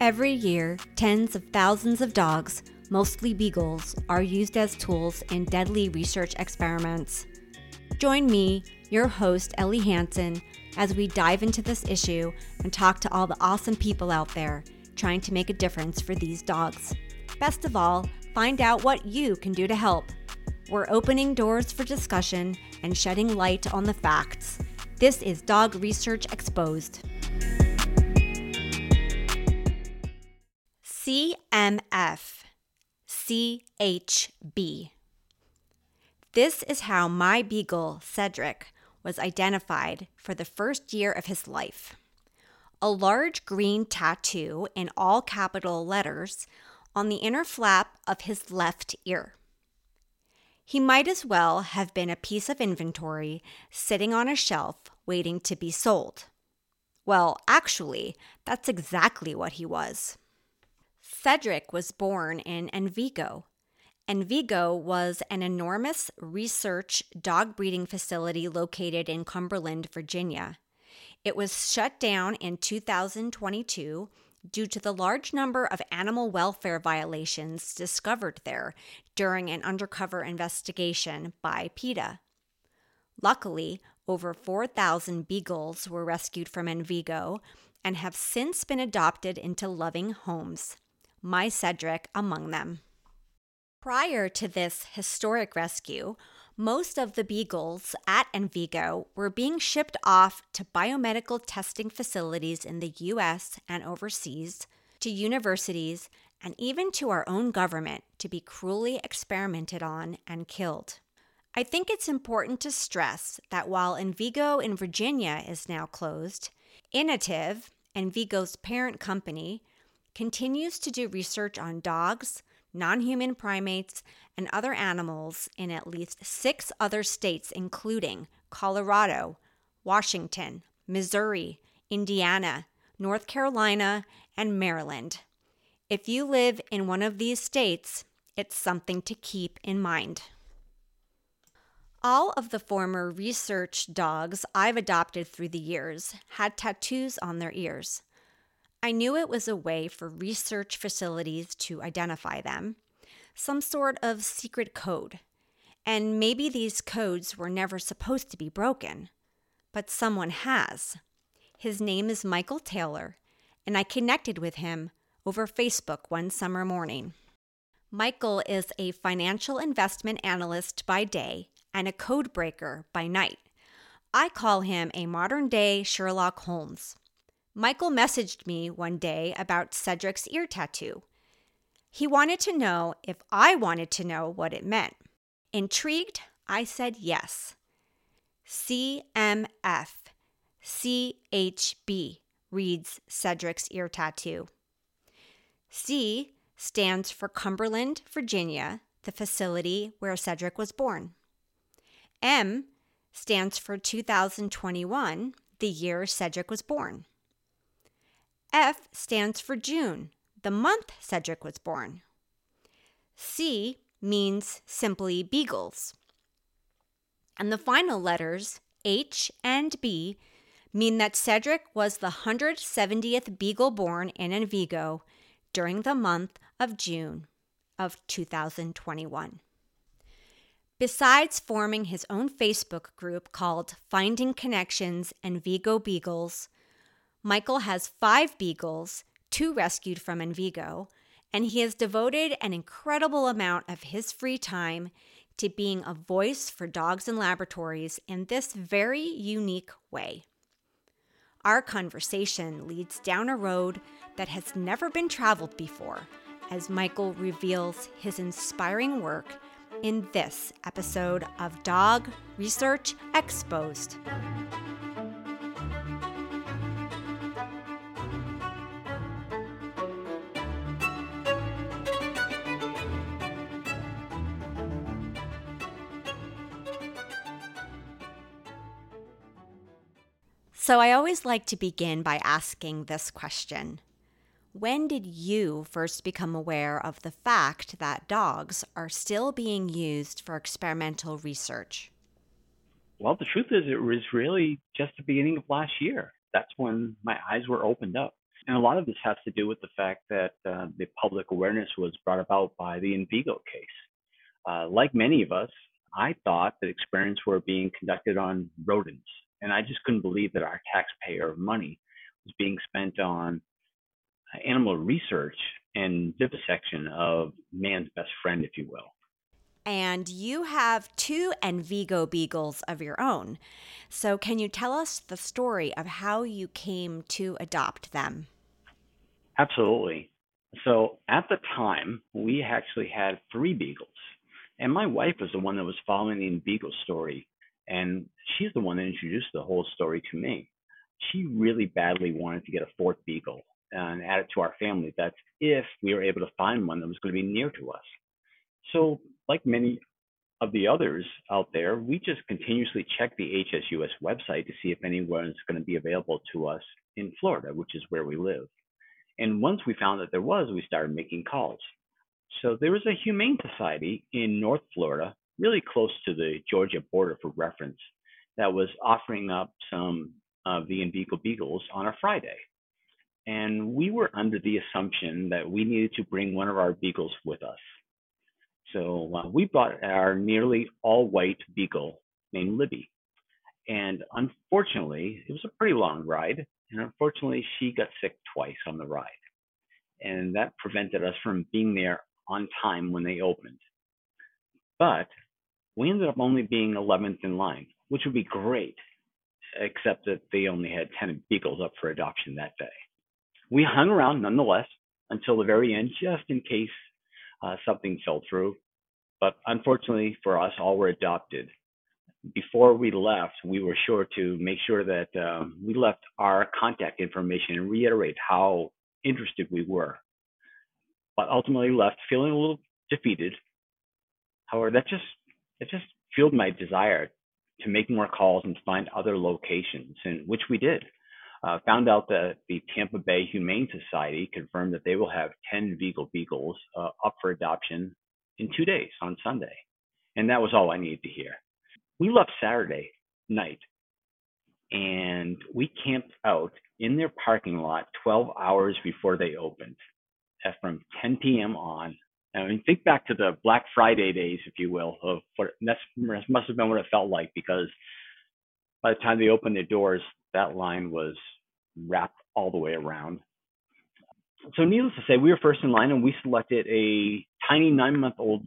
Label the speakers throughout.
Speaker 1: Every year, tens of thousands of dogs, mostly beagles, are used as tools in deadly research experiments. Join me, your host, Ellie Hansen, as we dive into this issue and talk to all the awesome people out there trying to make a difference for these dogs. Best of all, find out what you can do to help. We're opening doors for discussion and shedding light on the facts. This is Dog Research Exposed. CMF CHB. This is how my beagle, Cedric, was identified for the first year of his life. A large green tattoo in all capital letters on the inner flap of his left ear. He might as well have been a piece of inventory sitting on a shelf waiting to be sold. Well, actually, that's exactly what he was. Cedric was born in Envigo. Envigo was an enormous research dog breeding facility located in Cumberland, Virginia. It was shut down in 2022 due to the large number of animal welfare violations discovered there during an undercover investigation by PETA. Luckily, over 4,000 beagles were rescued from Envigo and have since been adopted into loving homes my Cedric among them. Prior to this historic rescue, most of the beagles at Envigo were being shipped off to biomedical testing facilities in the US and overseas, to universities, and even to our own government to be cruelly experimented on and killed. I think it's important to stress that while Envigo in Virginia is now closed, Inotiv, Envigo's parent company, continues to do research on dogs, non human primates, and other animals in at least six other states, including Colorado, Washington, Missouri, Indiana, North Carolina, and Maryland. If you live in one of these states, it's something to keep in mind. All of the former research dogs I've adopted through the years had tattoos on their ears. I knew it was a way for research facilities to identify them, some sort of secret code. And maybe these codes were never supposed to be broken, but someone has. His name is Michael Taylor, and I connected with him over Facebook one summer morning. Michael is a financial investment analyst by day and a code breaker by night. I call him a modern day Sherlock Holmes. Michael messaged me one day about Cedric's ear tattoo. He wanted to know if I wanted to know what it meant. Intrigued, I said yes. CMF CHB reads Cedric's ear tattoo. C stands for Cumberland, Virginia, the facility where Cedric was born. M stands for 2021, the year Cedric was born. F stands for June, the month Cedric was born. C means simply beagles. And the final letters, H and B, mean that Cedric was the 170th beagle born in Envigo during the month of June of 2021. Besides forming his own Facebook group called Finding Connections Envigo Beagles, Michael has five beagles, two rescued from Envigo, and he has devoted an incredible amount of his free time to being a voice for dogs and laboratories in this very unique way. Our conversation leads down a road that has never been traveled before as Michael reveals his inspiring work in this episode of Dog Research Exposed. So I always like to begin by asking this question When did you first become aware of the fact that dogs are still being used for experimental research?
Speaker 2: Well, the truth is, it was really just the beginning of last year. That's when my eyes were opened up. And a lot of this has to do with the fact that uh, the public awareness was brought about by the Envigo case. Uh, like many of us, I thought that experiments were being conducted on rodents, and I just couldn't believe that our taxpayer money was being spent on uh, animal research and vivisection of man's best friend, if you will.
Speaker 1: And you have two Envigo beagles of your own. So, can you tell us the story of how you came to adopt them?
Speaker 2: Absolutely. So, at the time, we actually had three beagles. And my wife was the one that was following the Envigo story. And she's the one that introduced the whole story to me. She really badly wanted to get a fourth beagle and add it to our family. That's if we were able to find one that was going to be near to us. So, like many of the others out there, we just continuously check the HSUS website to see if anyone going to be available to us in Florida, which is where we live. And once we found that there was, we started making calls. So there was a humane society in North Florida, really close to the Georgia border for reference, that was offering up some of the Envigo beagles on a Friday. And we were under the assumption that we needed to bring one of our beagles with us. So uh, we brought our nearly all white beagle named Libby. And unfortunately, it was a pretty long ride. And unfortunately, she got sick twice on the ride. And that prevented us from being there on time when they opened. But we ended up only being 11th in line, which would be great, except that they only had 10 beagles up for adoption that day. We hung around nonetheless until the very end, just in case uh, something fell through. But unfortunately for us, all were adopted. Before we left, we were sure to make sure that um, we left our contact information and reiterate how interested we were. But ultimately left feeling a little defeated. However, that just it just fueled my desire to make more calls and find other locations, and which we did. Uh, found out that the Tampa Bay Humane Society confirmed that they will have 10 Beagle Beagles uh, up for adoption in two days on Sunday. And that was all I needed to hear. We left Saturday night and we camped out in their parking lot 12 hours before they opened from 10 p.m. on. I mean, think back to the Black Friday days, if you will, of what that must have been what it felt like because by the time they opened their doors, that line was wrapped all the way around. So, needless to say, we were first in line and we selected a tiny nine month old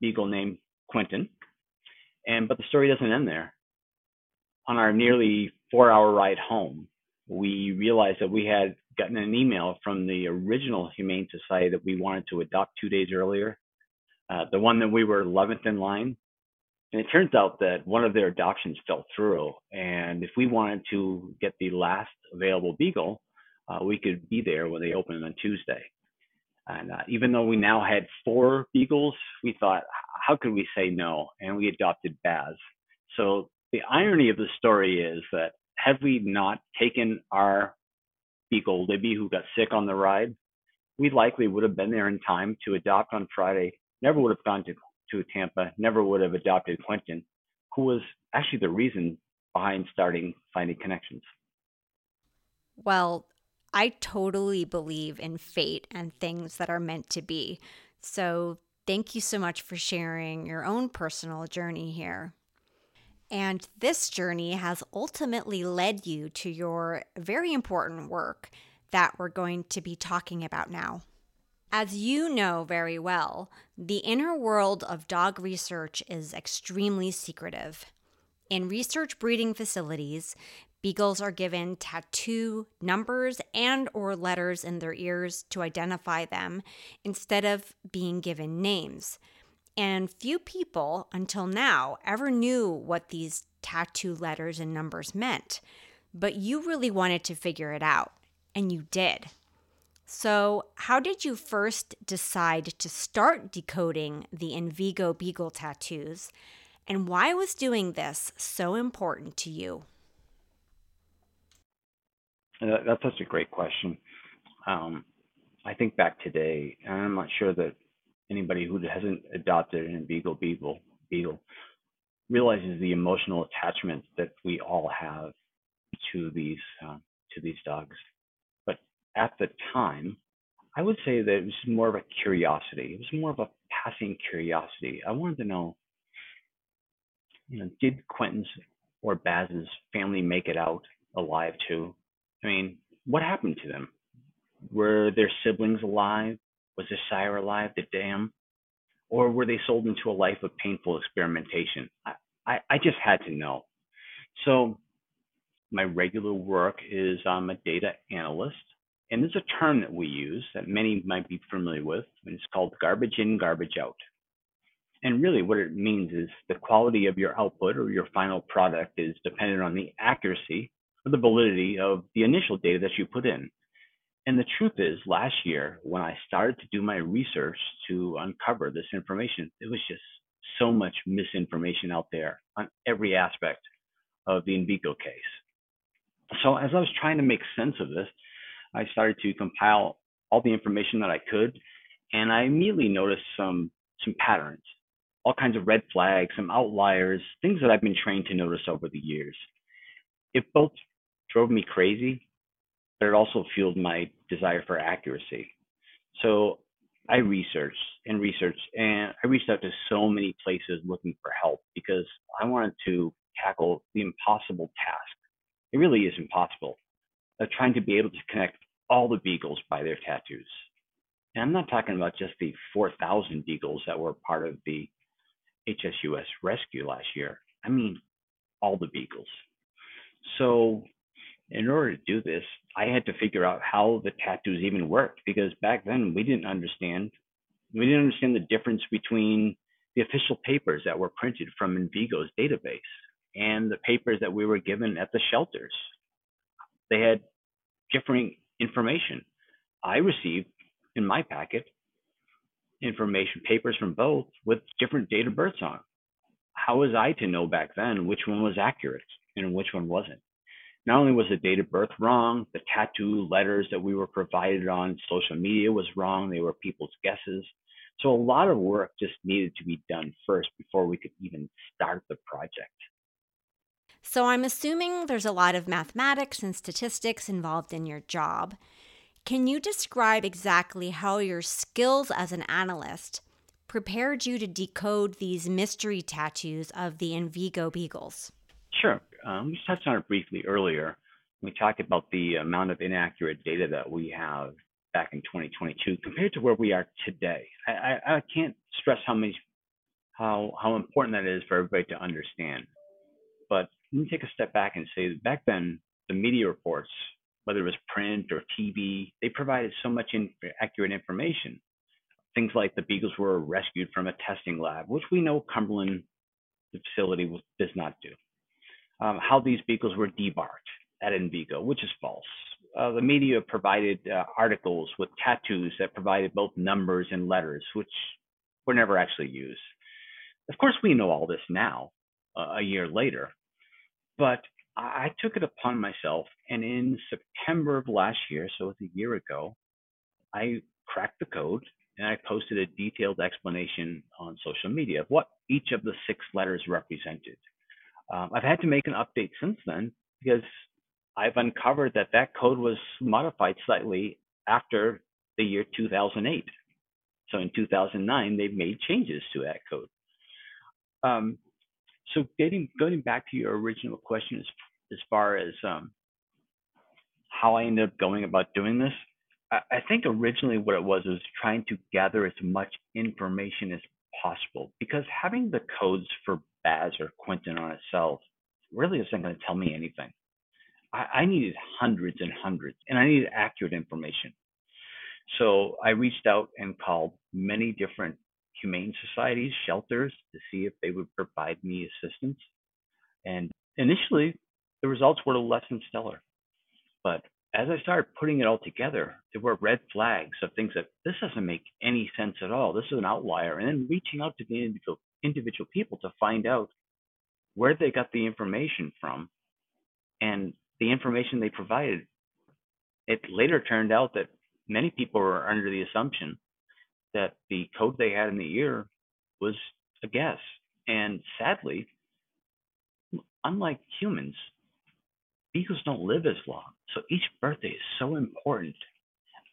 Speaker 2: beagle named Quentin. And but the story doesn't end there. On our nearly four hour ride home, we realized that we had gotten an email from the original Humane Society that we wanted to adopt two days earlier, uh, the one that we were 11th in line. And it turns out that one of their adoptions fell through. And if we wanted to get the last available beagle, uh, we could be there when they opened on Tuesday. And uh, even though we now had four beagles, we thought, how could we say no? And we adopted Baz. So the irony of the story is that had we not taken our beagle Libby, who got sick on the ride, we likely would have been there in time to adopt on Friday. Never would have gone to to Tampa, never would have adopted Quentin, who was actually the reason behind starting Finding Connections.
Speaker 1: Well, I totally believe in fate and things that are meant to be. So, thank you so much for sharing your own personal journey here. And this journey has ultimately led you to your very important work that we're going to be talking about now. As you know very well, the inner world of dog research is extremely secretive. In research breeding facilities, beagles are given tattoo numbers and or letters in their ears to identify them instead of being given names. And few people until now ever knew what these tattoo letters and numbers meant. But you really wanted to figure it out, and you did. So, how did you first decide to start decoding the Envigo Beagle tattoos, and why was doing this so important to you?
Speaker 2: Uh, that's such a great question. Um, I think back today, and I'm not sure that anybody who hasn't adopted an Envigo Beagle, Beagle realizes the emotional attachment that we all have to these uh, to these dogs But at the time, I would say that it was more of a curiosity. It was more of a passing curiosity. I wanted to know, you know, did Quentin's or Baz's family make it out alive too? I mean, what happened to them? Were their siblings alive? Was their sire alive, the dam? Or were they sold into a life of painful experimentation? I, I, I just had to know. So my regular work is I'm a data analyst, and there's a term that we use that many might be familiar with, and it's called garbage in, garbage out. And really, what it means is the quality of your output or your final product is dependent on the accuracy or the validity of the initial data that you put in. And the truth is, last year, when I started to do my research to uncover this information, it was just so much misinformation out there on every aspect of the Envigo case. So, as I was trying to make sense of this, I started to compile all the information that I could, and I immediately noticed some some patterns, all kinds of red flags, some outliers, things that I've been trained to notice over the years. It both drove me crazy but it also fueled my desire for accuracy. So I researched and researched, and I reached out to so many places looking for help because I wanted to tackle the impossible task. It really is impossible of trying to be able to connect all the beagles by their tattoos. And I'm not talking about just the 4,000 beagles that were part of the HSUS rescue last year. I mean, all the beagles. So in order to do this, I had to figure out how the tattoos even worked because back then we didn't understand. We didn't understand the difference between the official papers that were printed from Envigo's database and the papers that we were given at the shelters. They had differing information. I received in my packet information papers from both with different date of births on. How was I to know back then which one was accurate and which one wasn't? Not only was the date of birth wrong, the tattoo letters that we were provided on social media was wrong. They were people's guesses. So a lot of work just needed to be done first before we could even start the project.
Speaker 1: So I'm assuming there's a lot of mathematics and statistics involved in your job. Can you describe exactly how your skills as an analyst prepared you to decode these mystery tattoos of the Envigo Beagles?
Speaker 2: Sure. Um, we touched on it briefly earlier. We talked about the amount of inaccurate data that we have back in 2022 compared to where we are today. I, I, I can't stress how many how how important that is for everybody to understand. But let me take a step back and say that back then the media reports, whether it was print or TV, they provided so much in, accurate information. Things like the beagles were rescued from a testing lab, which we know Cumberland, the facility, was, does not do um, how these beagles were debarked at Envigo, which is false. Uh, the media provided uh, articles with tattoos that provided both numbers and letters, which were never actually used. Of course, we know all this now, uh, a year later, but I took it upon myself, and in September of last year, so it's a year ago, I cracked the code and I posted a detailed explanation on social media of what each of the six letters represented. Um, I've had to make an update since then because I've uncovered that that code was modified slightly after the year 2008. So in 2009, they made changes to that code. Um, so getting going back to your original question as, as far as um, how I ended up going about doing this, I, I think originally what it was was trying to gather as much information as possible because having the codes for Baz or Quentin on itself really isn't going to tell me anything. I, I needed hundreds and hundreds, and I needed accurate information. So I reached out and called many different humane societies, shelters, to see if they would provide me assistance. And initially, the results were less than stellar. But as I started putting it all together, there were red flags of things that this doesn't make any sense at all. This is an outlier. And then reaching out to the individual, individual people to find out where they got the information from and the information they provided. It later turned out that many people were under the assumption that the code they had in the ear was a guess. And sadly, unlike humans, beagles don't live as long. So each birthday is so important.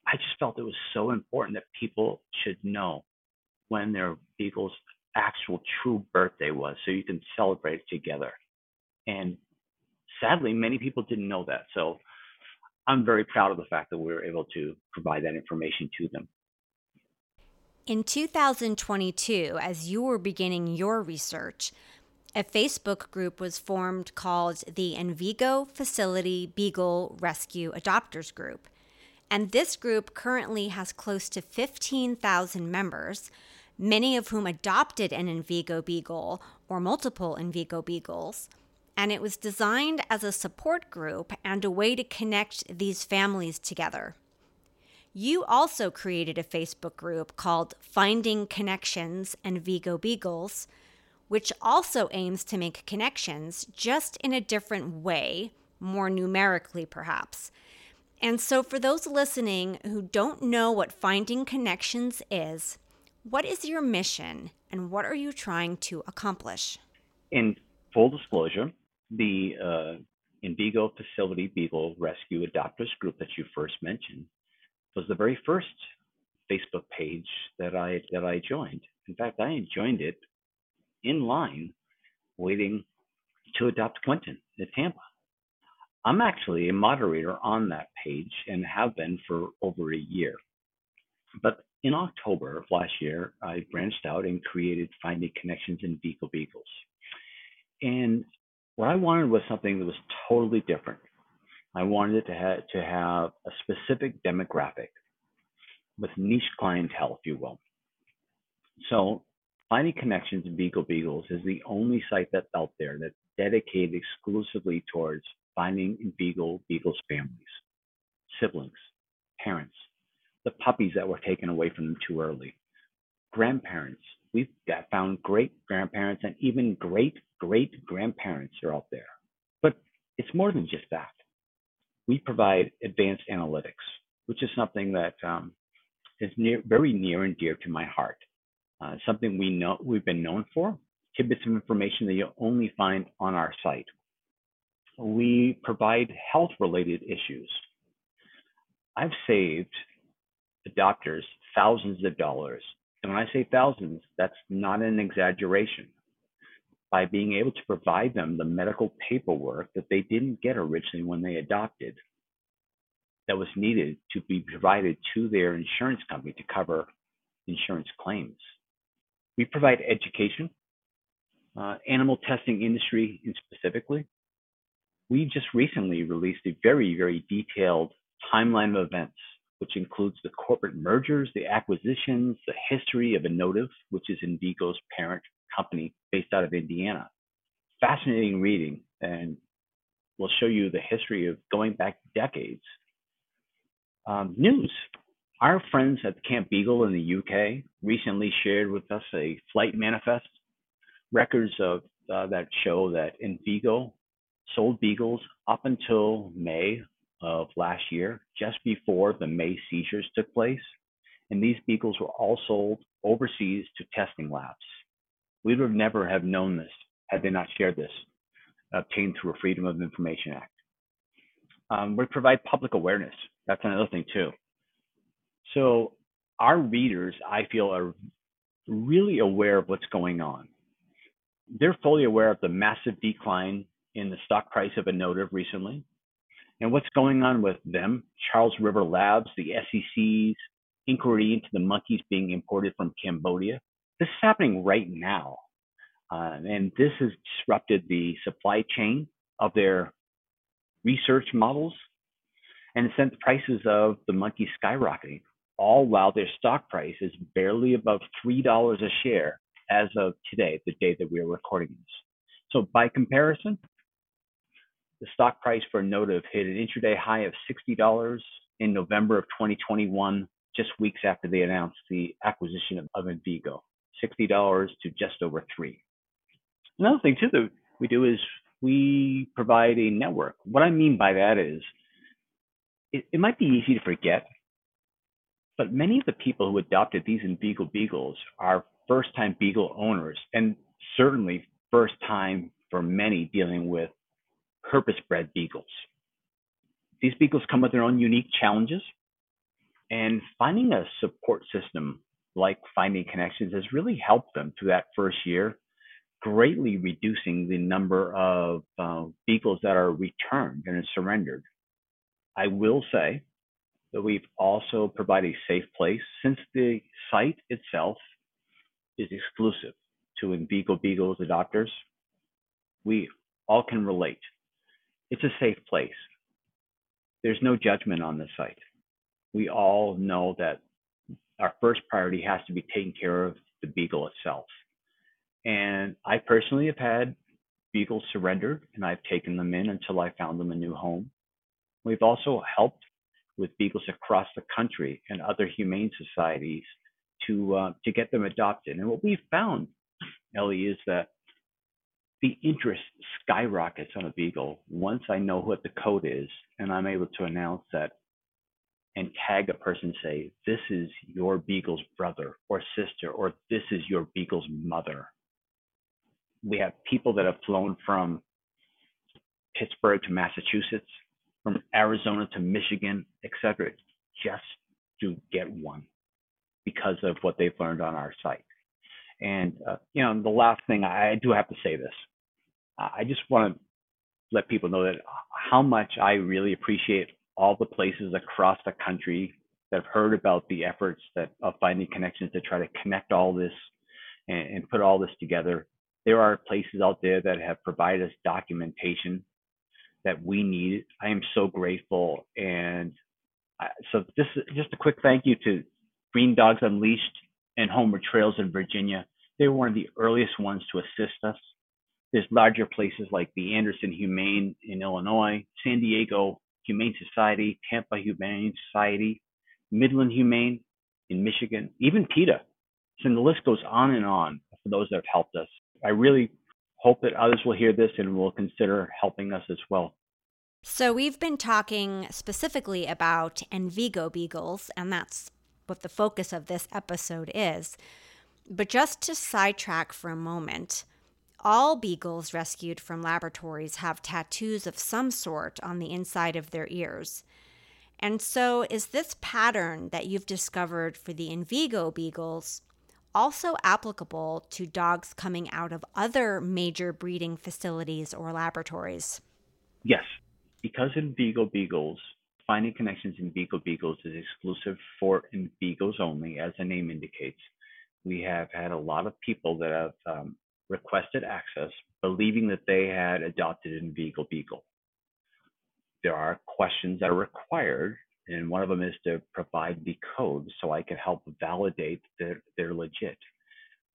Speaker 2: I just felt it was so important that people should know when their beagle's actual true birthday was so you can celebrate it together. And sadly, many people didn't know that. So I'm very proud of the fact that we were able to provide that information to them.
Speaker 1: In 2022, as you were beginning your research, a Facebook group was formed called the Envigo Facility Beagle Rescue Adopters Group. And this group currently has close to 15,000 members, many of whom adopted an Envigo Beagle or multiple Envigo Beagles. And it was designed as a support group and a way to connect these families together. You also created a Facebook group called Finding Connections Envigo Beagles which also aims to make connections just in a different way, more numerically perhaps. And so, for those listening who don't know what finding connections is, what is your mission and what are you trying to accomplish?
Speaker 2: In full disclosure, the uh, Facility Beagle Rescue Adopters group that you first mentioned was the very first Facebook page that I that I joined. In fact, I joined it in line waiting to adopt Quentin at Tampa. I'm actually a moderator on that page and have been for over a year. But in October of last year, I branched out and created Finding Connections Envigo Beagles. And what I wanted was something that was totally different. I wanted it to have, to have a specific demographic with niche clientele, if you will. So Finding Connections Envigo Beagles is the only site that's out there that's dedicated exclusively towards finding Envigo Beagles families, siblings, parents, the puppies that were taken away from them too early, grandparents. We've found great grandparents and even great great grandparents are out there. But it's more than just that. We provide advanced analytics, which is something that um, is near, very near and dear to my heart uh, something we know we've been known for, tidbits of information that you'll only find on our site. We provide health related issues. I've saved adopters thousands of dollars. And when I say thousands, that's not an exaggeration. By being able to provide them the medical paperwork that they didn't get originally when they adopted, that was needed to be provided to their insurance company to cover insurance claims. We provide education, uh, animal testing industry in specifically. We just recently released a very, very detailed timeline of events, which includes the corporate mergers, the acquisitions, the history of Inotiv, which is Envigo's parent company based out of Indiana. Fascinating reading, and we'll show you the history of going back decades. Um, news our friends at Camp Beagle in the UK recently shared with us a flight manifest, records of uh, that show that Envigo sold beagles up until May of last year, just before the May seizures took place. And these beagles were all sold overseas to testing labs. We would never have known this had they not shared this, obtained through a Freedom of Information Act. Um, we provide public awareness. That's another thing too. So our readers, I feel, are really aware of what's going on. They're fully aware of the massive decline in the stock price of Inotiv recently and what's going on with them, Charles River Labs, the SEC's inquiry into the monkeys being imported from Cambodia. This is happening right now. Uh, and this has disrupted the supply chain of their research models and sent the prices of the monkeys skyrocketing all while their stock price is barely above $3 a share as of today, the day that we are recording this. So by comparison, the stock price for Inotiv hit an intraday high of $60 in November of 2021, just weeks after they announced the acquisition of, Envigo, $60 to just over three. Another thing too that we do is we provide a network. What I mean by that is it, it might be easy to forget but many of the people who adopted these Envigo Beagles are first time Beagle owners, and certainly first time for many dealing with purpose bred Beagles. These Beagles come with their own unique challenges. And finding a support system like Finding Connections has really helped them through that first year, greatly reducing the number of uh, beagles that are returned and surrendered. I will say that we've also provided a safe place since the site itself is exclusive to Envigo Beagles adopters. We all can relate. It's a safe place. There's no judgment on the site. We all know that our first priority has to be taking care of the beagle itself. And I personally have had beagles surrendered and I've taken them in until I found them a new home. We've also helped with beagles across the country and other humane societies to uh, to get them adopted. And what we've found, Ellie, is that the interest skyrockets on a beagle once I know what the code is and I'm able to announce that and tag a person say this is your beagle's brother or sister or this is your beagle's mother. We have people that have flown from Pittsburgh to Massachusetts from Arizona to Michigan, etc., just to get one because of what they've learned on our site. And uh, you know, the last thing I do have to say this. I just want to let people know that how much I really appreciate all the places across the country that have heard about the efforts that of finding connections to try to connect all this and, and put all this together. There are places out there that have provided us documentation that we need. I am so grateful. And I, so just just a quick thank you to Green Dogs Unleashed and Homeward Trails in Virginia. They were one of the earliest ones to assist us. There's larger places like the Anderson Humane in Illinois, San Diego Humane Society, Tampa Humane Society, Midland Humane in Michigan, even PETA. So the list goes on and on for those that have helped us. I really hope that others will hear this and will consider helping us as well.
Speaker 1: So, we've been talking specifically about Envigo beagles, and that's what the focus of this episode is. But just to sidetrack for a moment, all beagles rescued from laboratories have tattoos of some sort on the inside of their ears. And so, is this pattern that you've discovered for the Envigo beagles also applicable to dogs coming out of other major breeding facilities or laboratories?
Speaker 2: Yes, because Envigo beagles, finding connections Envigo beagles is exclusive for Envigos only, as the name indicates. We have had a lot of people that have um, requested access, believing that they had adopted Envigo Beagle. There are questions that are required and one of them is to provide the code so I can help validate that they're legit.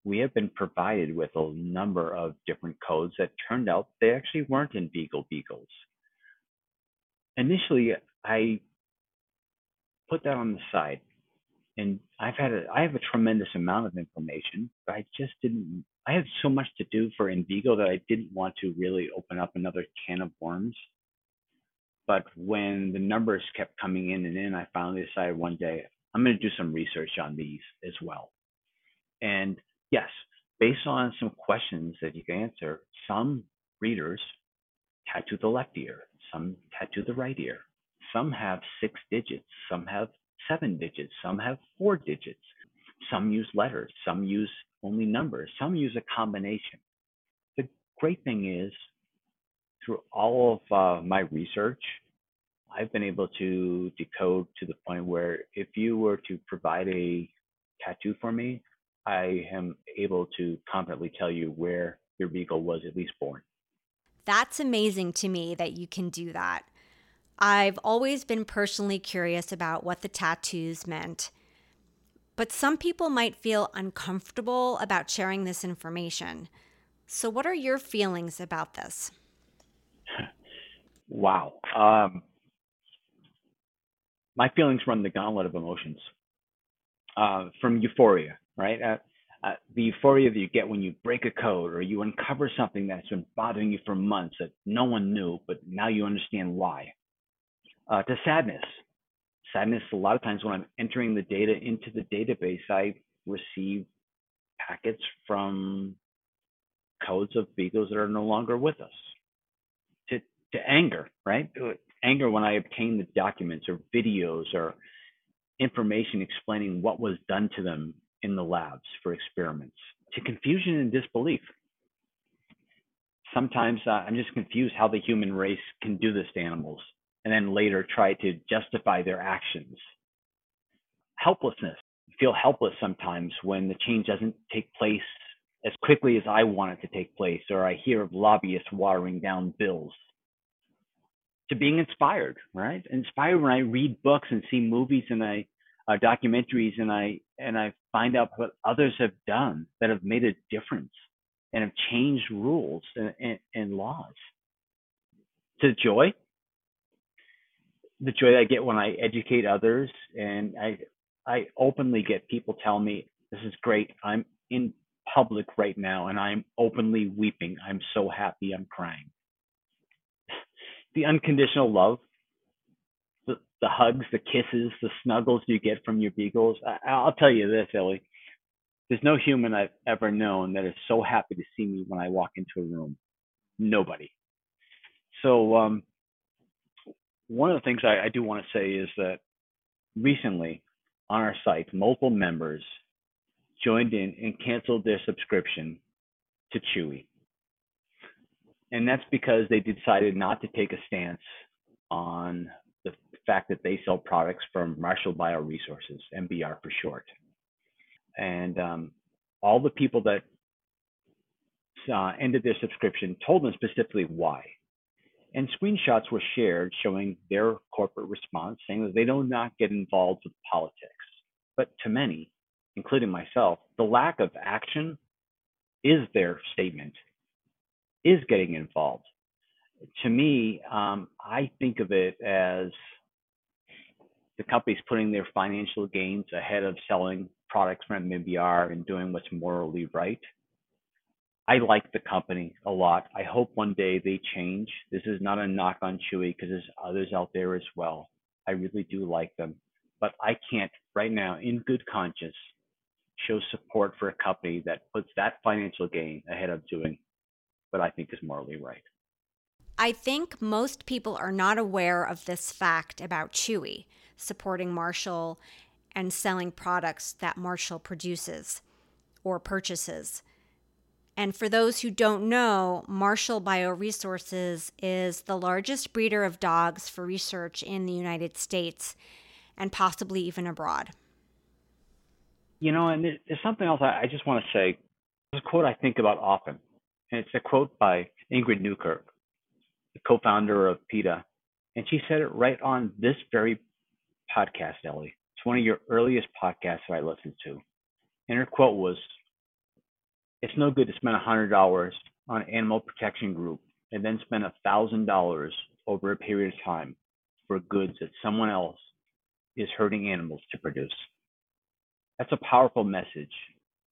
Speaker 2: We have been provided with a number of different codes that turned out they actually weren't Envigo beagles. Initially, I put that on the side, and I've had a, I have a tremendous amount of information, but I just didn't. I had so much to do for Envigo that I didn't want to really open up another can of worms but when the numbers kept coming in and in, I finally decided one day I'm going to do some research on these as well. And yes, based on some questions that you can answer, some readers tattoo the left ear, some tattoo the right ear, some have six digits, some have seven digits, some have four digits, some use letters, some use only numbers, some use a combination. The great thing is through all of uh, my research, I've been able to decode to the point where if you were to provide a tattoo for me, I am able to confidently tell you where your beagle was at least born.
Speaker 1: That's amazing to me that you can do that. I've always been personally curious about what the tattoos meant. But some people might feel uncomfortable about sharing this information. So, what are your feelings about this?
Speaker 2: Wow. Um, my feelings run the gauntlet of emotions. Uh, from euphoria, right? Uh, uh, the euphoria that you get when you break a code or you uncover something that's been bothering you for months that no one knew, but now you understand why. Uh, to sadness. Sadness, a lot of times when I'm entering the data into the database, I receive packets from codes of beagles that are no longer with us. To, to anger, right? Anger when I obtain the documents or videos or information explaining what was done to them in the labs for experiments, to confusion and disbelief. Sometimes uh, I'm just confused how the human race can do this to animals and then later try to justify their actions. Helplessness. Feel helpless sometimes when the change doesn't take place as quickly as I want it to take place, or I hear of lobbyists watering down bills. To being inspired, right? Inspired when I read books and see movies and I uh, documentaries and I and I find out what others have done that have made a difference and have changed rules and, and, and laws. To joy, the joy I get when I educate others and I I openly get people tell me this is great. I'm in public right now and I'm openly weeping. I'm so happy I'm crying. The unconditional love, the, the hugs, the kisses, the snuggles you get from your beagles. I, I'll tell you this, Ellie. There's no human I've ever known that is so happy to see me when I walk into a room. Nobody. So um, one of the things I, I do want to say is that recently on our site, multiple members joined in and canceled their subscription to Chewy. And that's because they decided not to take a stance on the fact that they sell products from Marshall Bioresources, MBR for short. And um, all the people that uh, ended their subscription told them specifically why. And screenshots were shared showing their corporate response, saying that they do not get involved with politics. But to many, including myself, the lack of action is their statement, is getting involved. To me, um, I think of it as the company's putting their financial gains ahead of selling products from MBR and doing what's morally right. I like the company a lot. I hope one day they change. This is not a knock on Chewy because there's others out there as well. I really do like them, but I can't right now, in good conscience, show support for a company that puts that financial gain ahead of doing what I think is morally right.
Speaker 1: I think most people are not aware of this fact about Chewy supporting Marshall and selling products that Marshall produces or purchases. And for those who don't know, Marshall Bioresources is the largest breeder of dogs for research in the United States and possibly even abroad.
Speaker 2: You know, and there's something else I just want to say. There's a quote I think about often, and it's a quote by Ingrid Newkirk, the co-founder of PETA, and she said it right on this very podcast, Ellie. It's one of your earliest podcasts that I listened to, and her quote was, "It's no good to spend a hundred dollars on an animal protection group and then spend a thousand dollars over a period of time for goods that someone else is hurting animals to produce." that's a powerful message.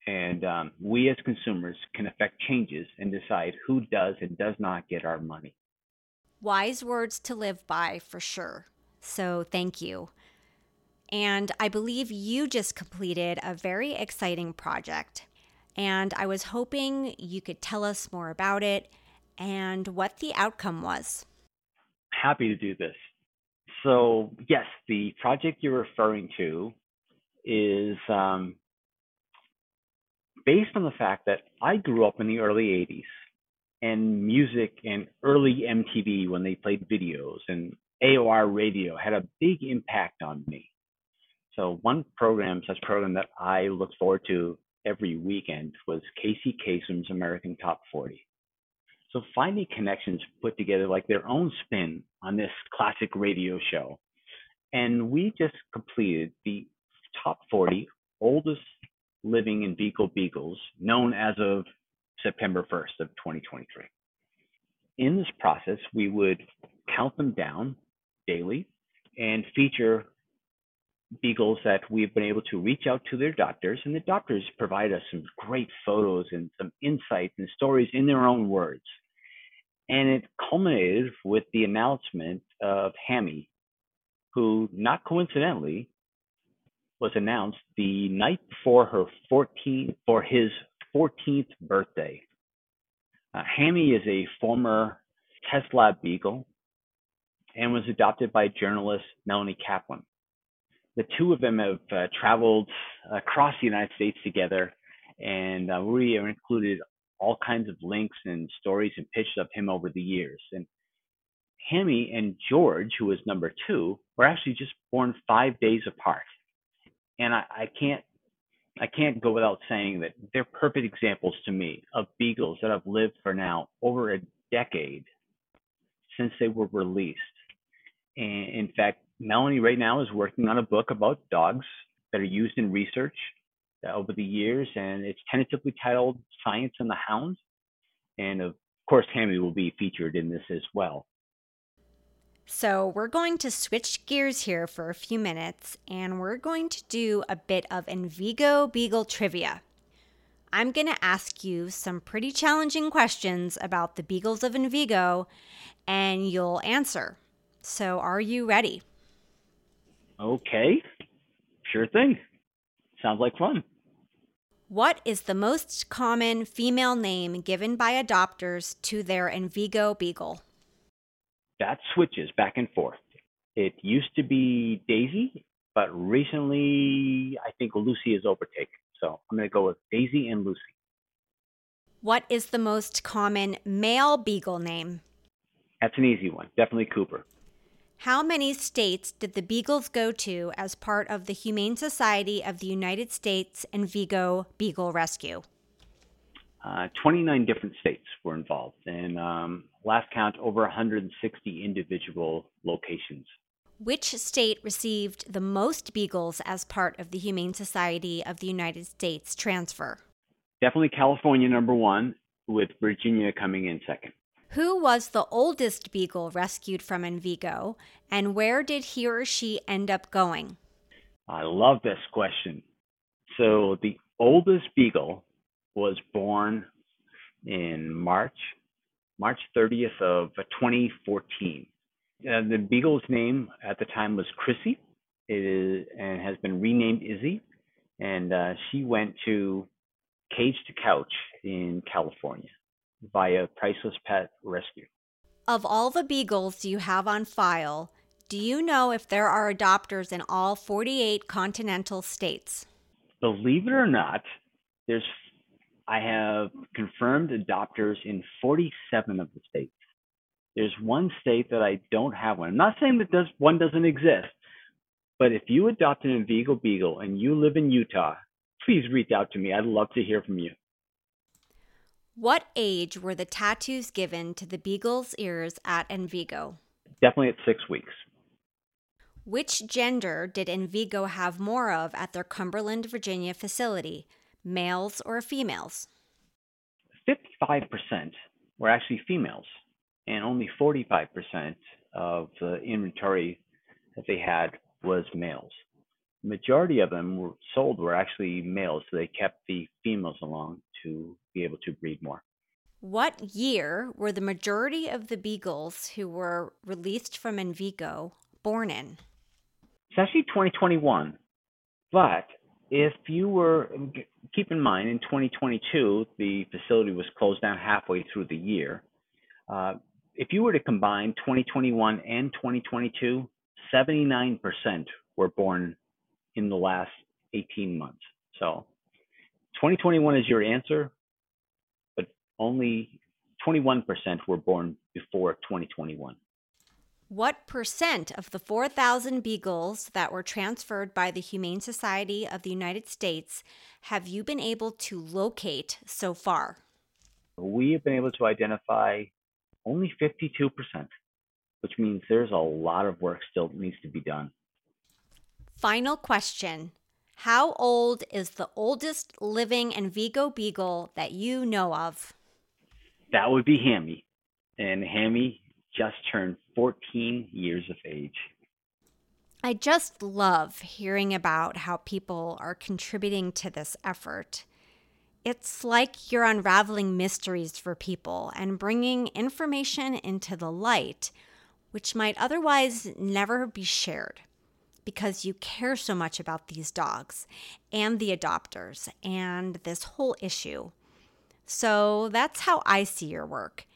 Speaker 2: And um, we as consumers can affect changes and decide who does and does not get our money.
Speaker 1: Wise words to live by for sure. So thank you. And I believe you just completed a very exciting project. And I was hoping you could tell us more about it and what the outcome was.
Speaker 2: Happy to do this. So, yes, the project you're referring to is um, based on the fact that I grew up in the early 80s and music and early MTV when they played videos and AOR radio had a big impact on me. So one program, such program that I look forward to every weekend was Casey Kasem's American Top 40. So finding connections put together like their own spin on this classic radio show. And we just completed the top 40 oldest living Envigo beagles known as of September 1st of 2023. In this process, we would count them down daily and feature beagles that we've been able to reach out to their doctors, and the doctors provide us some great photos and some insights and stories in their own words. And it culminated with the announcement of Hammy, who, not coincidentally, was announced the night before her 14th for his 14th birthday. Uh, Hammy is a former test lab beagle and was adopted by journalist Melanie Kaplan. The two of them have uh, traveled across the United States together, and uh, we have included all kinds of links and stories and pictures of him over the years. And Hammy and George, who was number two, were actually just born five days apart. And I, I can't I can't go without saying that they're perfect examples to me of beagles that have lived for now over a decade since they were released. And in fact, Melanie right now is working on a book about dogs that are used in research uh, over the years, and it's tentatively titled Science and the Hound. And of course, Hammy will be featured in this as well.
Speaker 1: So, we're going to switch gears here for a few minutes and we're going to do a bit of Envigo Beagle trivia. I'm going to ask you some pretty challenging questions about the Beagles of Envigo and you'll answer. So, are you ready?
Speaker 2: Okay, sure thing. Sounds like fun.
Speaker 1: What is the most common female name given by adopters to their Envigo Beagle?
Speaker 2: That switches back and forth. It used to be Daisy, but recently I think Lucy is overtaken. So I'm going to go with Daisy and Lucy.
Speaker 1: What is the most common male beagle name?
Speaker 2: That's an easy one. Definitely Cooper.
Speaker 1: How many states did the Beagles go to as part of the Humane Society of the United States Envigo Beagle Rescue?
Speaker 2: Uh, 29 different states were involved, and um, last count, over 160 individual locations.
Speaker 1: Which state received the most beagles as part of the Humane Society of the United States transfer?
Speaker 2: Definitely California, number one, with Virginia coming in second.
Speaker 1: Who was the oldest beagle rescued from Envigo, and where did he or she end up going?
Speaker 2: I love this question. So, the oldest beagle was born in March, March 30th of 2014. Uh, the beagle's name at the time was Chrissy. It is and has been renamed Izzy, and uh, she went to Cage to Couch in California via Priceless Pet Rescue.
Speaker 1: Of all the beagles you have on file, do you know if there are adopters in all 48 continental states?
Speaker 2: Believe it or not, there's I have confirmed adopters in 47 of the states. There's one state that I don't have one. I'm not saying that does, one doesn't exist, but if you adopt an Envigo Beagle and you live in Utah, please reach out to me. I'd love to hear from you.
Speaker 1: What age were the tattoos given to the Beagle's ears at Envigo?
Speaker 2: Definitely at six weeks.
Speaker 1: Which gender did Envigo have more of at their Cumberland, Virginia facility, males or females?
Speaker 2: 55% were actually females, and only 45% of the inventory that they had was males. The majority of them were sold were actually males, so they kept the females along to be able to breed more.
Speaker 1: What year were the majority of the beagles who were released from Envigo born in?
Speaker 2: It's actually 2021, but if you were keep in mind in 2022 the facility was closed down halfway through the year uh, if you were to combine 2021 and 2022 79% were born in the last 18 months so 2021 is your answer but only 21% were born before 2021
Speaker 1: what percent of the 4,000 beagles that were transferred by the Humane Society of the United States have you been able to locate so far?
Speaker 2: We have been able to identify only 52%, which means there's a lot of work still needs to be done.
Speaker 1: Final question How old is the oldest living Envigo beagle that you know of?
Speaker 2: That would be Hammy. And Hammy just turned 14 years of age.
Speaker 1: I just love hearing about how people are contributing to this effort. It's like you're unraveling mysteries for people and bringing information into the light, which might otherwise never be shared because you care so much about these dogs and the adopters and this whole issue. So that's how I see your work.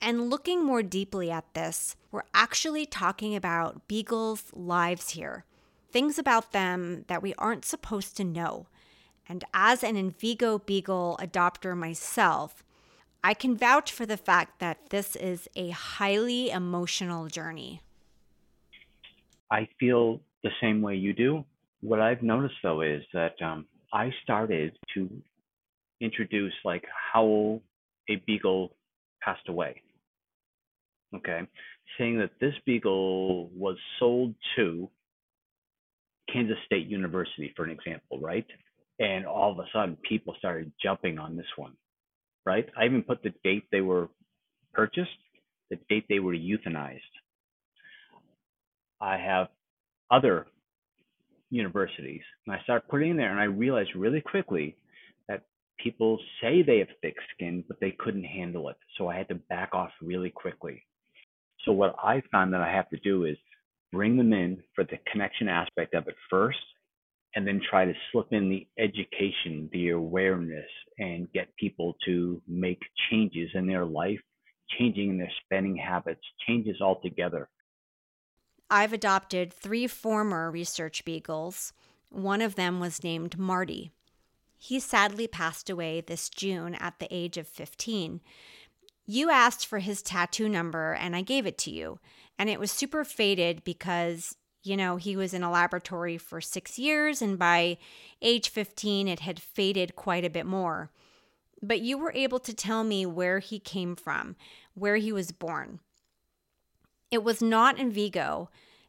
Speaker 1: And looking more deeply at this, we're actually talking about beagles' lives here, things about them that we aren't supposed to know. And as an Envigo Beagle adopter myself, I can vouch for the fact that this is a highly emotional journey.
Speaker 2: I feel the same way you do. What I've noticed though is that um, I started to introduce like how a beagle passed away. Okay, saying that this beagle was sold to Kansas State University, for an example, right? And all of a sudden, people started jumping on this one, right? I even put the date they were purchased, the date they were euthanized. I have other universities, and I start putting in there, and I realized really quickly that people say they have thick skin, but they couldn't handle it. So I had to back off really quickly. So what I found that I have to do is bring them in for the connection aspect of it first, and then try to slip in the education, the awareness, and get people to make changes in their life, changing in their spending habits, changes altogether.
Speaker 1: I've adopted three former research beagles. One of them was named Marty. He sadly passed away this June at the age of 15. You asked for his tattoo number, and I gave it to you. And it was super faded because, you know, he was in a laboratory for six years, and by age 15, it had faded quite a bit more. But you were able to tell me where he came from, where he was born. It was not Envigo,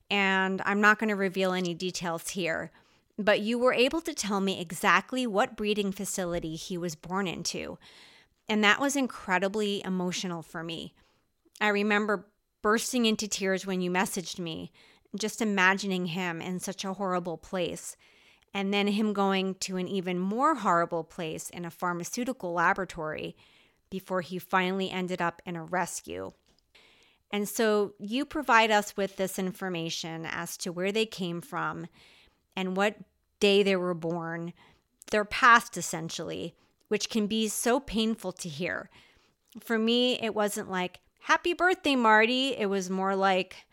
Speaker 1: and I'm not going to reveal any details here, but you were able to tell me exactly what breeding facility he was born into. And that was incredibly emotional for me. I remember bursting into tears when you messaged me, just imagining him in such a horrible place. And then him going to an even more horrible place in a pharmaceutical laboratory before he finally ended up in a rescue. And so you provide us with this information as to where they came from and what day they were born, their past essentially, which can be so painful to hear. For me, it wasn't like, Happy birthday, Marty. It was more like,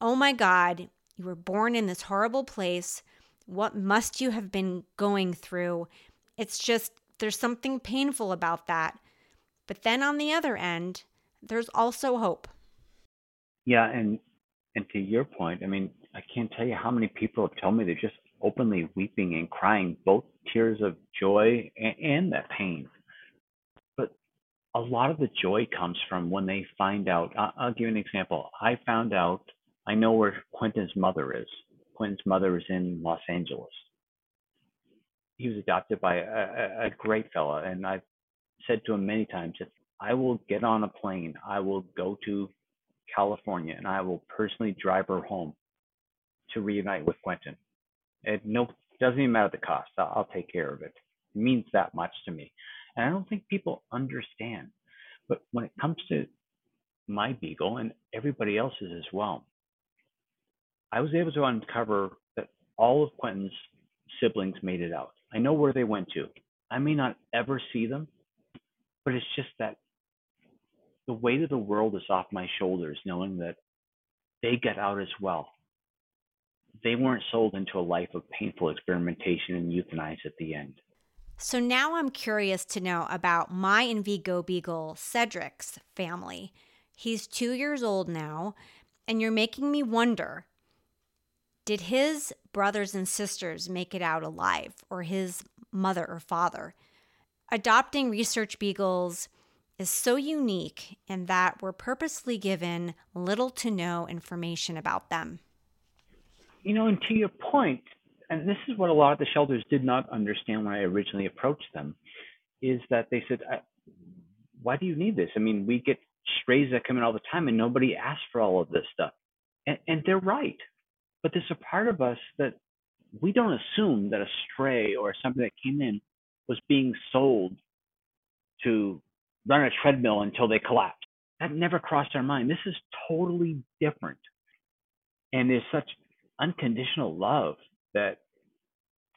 Speaker 1: Oh my God, you were born in this horrible place. What must you have been going through? It's just, there's something painful about that. But then on the other end, there's also hope.
Speaker 2: Yeah, and and to your point, I mean, I can't tell you how many people have told me they're just openly weeping and crying, both tears of joy and, and that pain. But a lot of the joy comes from when they find out. I'll, I'll give you an example. I found out. I know where Quentin's mother is. Quentin's mother is in Los Angeles. He was adopted by a, a great fella, and I've said to him many times, if I will get on a plane, I will go to California, and I will personally drive her home to reunite with Quentin. It no doesn't even matter the cost. I'll, I'll take care of it. It means that much to me, and I don't think people understand. But when it comes to my beagle and everybody else's as well, I was able to uncover that all of Quentin's siblings made it out. I know where they went to. I may not ever see them, but it's just that the weight of the world is off my shoulders knowing that they get out as well. They weren't sold into a life of painful experimentation and euthanized at the end.
Speaker 1: So now I'm curious to know about my Envigo Beagle Cedric's family. He's two years old now, and you're making me wonder did his brothers and sisters make it out alive, or his mother or father? Adopting research beagles is so unique in that we're purposely given little to no information about them.
Speaker 2: You know, and to your point, and this is what a lot of the shelters did not understand when I originally approached them, is that they said, "Why do you need this? I mean, we get strays that come in all the time, and nobody asks for all of this stuff." And, and they're right, but there's a part of us that we don't assume that a stray or something that came in was being sold to run a treadmill until they collapse. That never crossed our mind. This is totally different. And there's such unconditional love that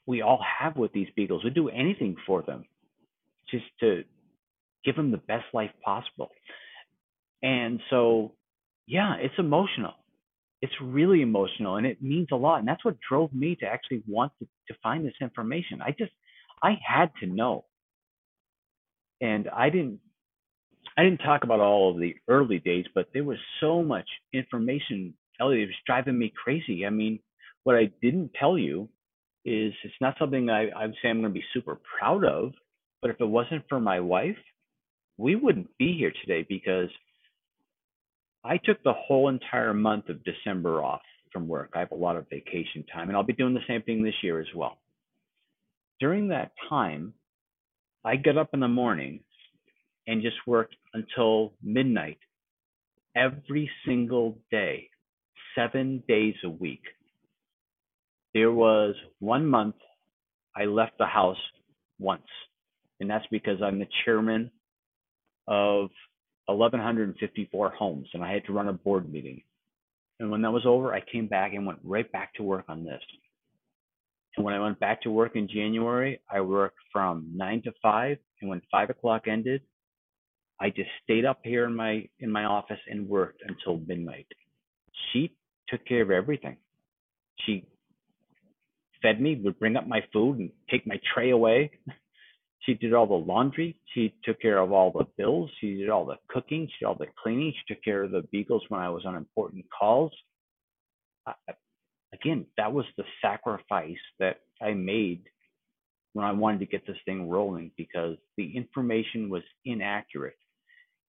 Speaker 2: we all have with these beagles. We'd do anything for them just to give them the best life possible. And so, yeah, it's emotional. it's really emotional and it means a lot. And that's what drove me to actually want to, to find this information. I just, I had to know. And I didn't, I didn't talk about all of the early days, but there was so much information. Elliot, it was driving me crazy. I mean, what I didn't tell you is it's not something I, I would say I'm going to be super proud of, but if it wasn't for my wife, we wouldn't be here today because I took the whole entire month of December off from work. I have a lot of vacation time, and I'll be doing the same thing this year as well. During that time, I get up in the morning and just worked until midnight every single day, seven days a week. There was one month I left the house once, and that's because I'm the chairman of 1,154 homes, and I had to run a board meeting. And when that was over, I came back and went right back to work on this. And when I went back to work in January, I worked from nine to five. And when five o'clock ended, I just stayed up here in my in my office and worked until midnight. She took care of everything. She fed me, would bring up my food and take my tray away. She did all the laundry. She took care of all the bills. She did all the cooking. She did all the cleaning. She took care of the beagles when I was on important calls. I, again, that was the sacrifice that I made when I wanted to get this thing rolling because the information was inaccurate.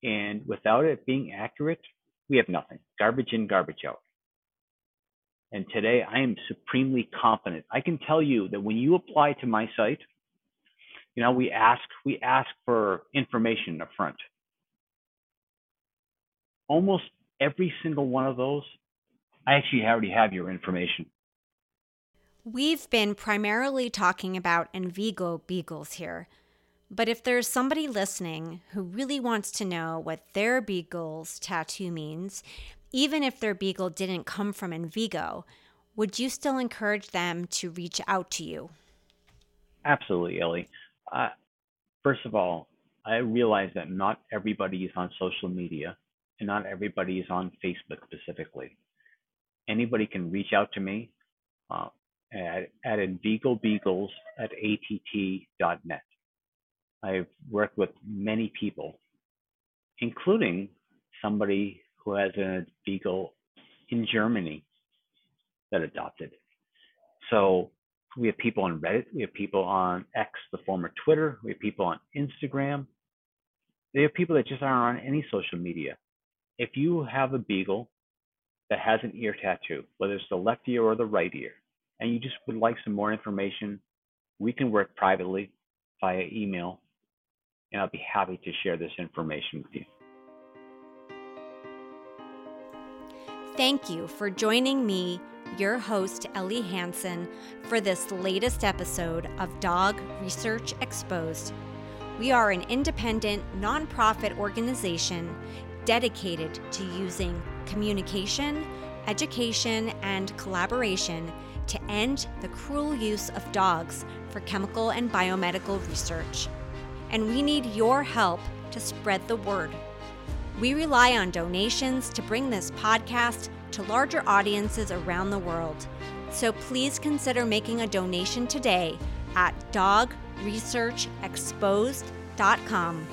Speaker 2: And without it being accurate, we have nothing. Garbage in, garbage out. And today I am supremely confident. I can tell you that when you apply to my site, you know, we ask we ask for information up front. Almost every single one of those, I actually already have your information.
Speaker 1: We've been primarily talking about Envigo beagles here. But if there's somebody listening who really wants to know what their beagle's tattoo means, even if their beagle didn't come from Envigo, would you still encourage them to reach out to you?
Speaker 2: Absolutely, Ellie. Uh, first of all, I realize that not everybody is on social media and not everybody is on Facebook specifically. Anybody can reach out to me uh, at, at Beagles at att.net. I've worked with many people, including somebody who has a beagle in Germany that adopted. So we have people on Reddit. We have people on X, the former Twitter. We have people on Instagram. They have people that just aren't on any social media. If you have a beagle that has an ear tattoo, whether it's the left ear or the right ear, and you just would like some more information, we can work privately via email, and I'll be happy to share this information with you.
Speaker 1: Thank you for joining me your host, Ellie Hansen, for this latest episode of Dog Research Exposed. We are an independent, nonprofit organization dedicated to using communication, education, and collaboration to end the cruel use of dogs for chemical and biomedical research. And we need your help to spread the word. We rely on donations to bring this podcast to larger audiences around the world. So please consider making a donation today at dogresearchexposed.com.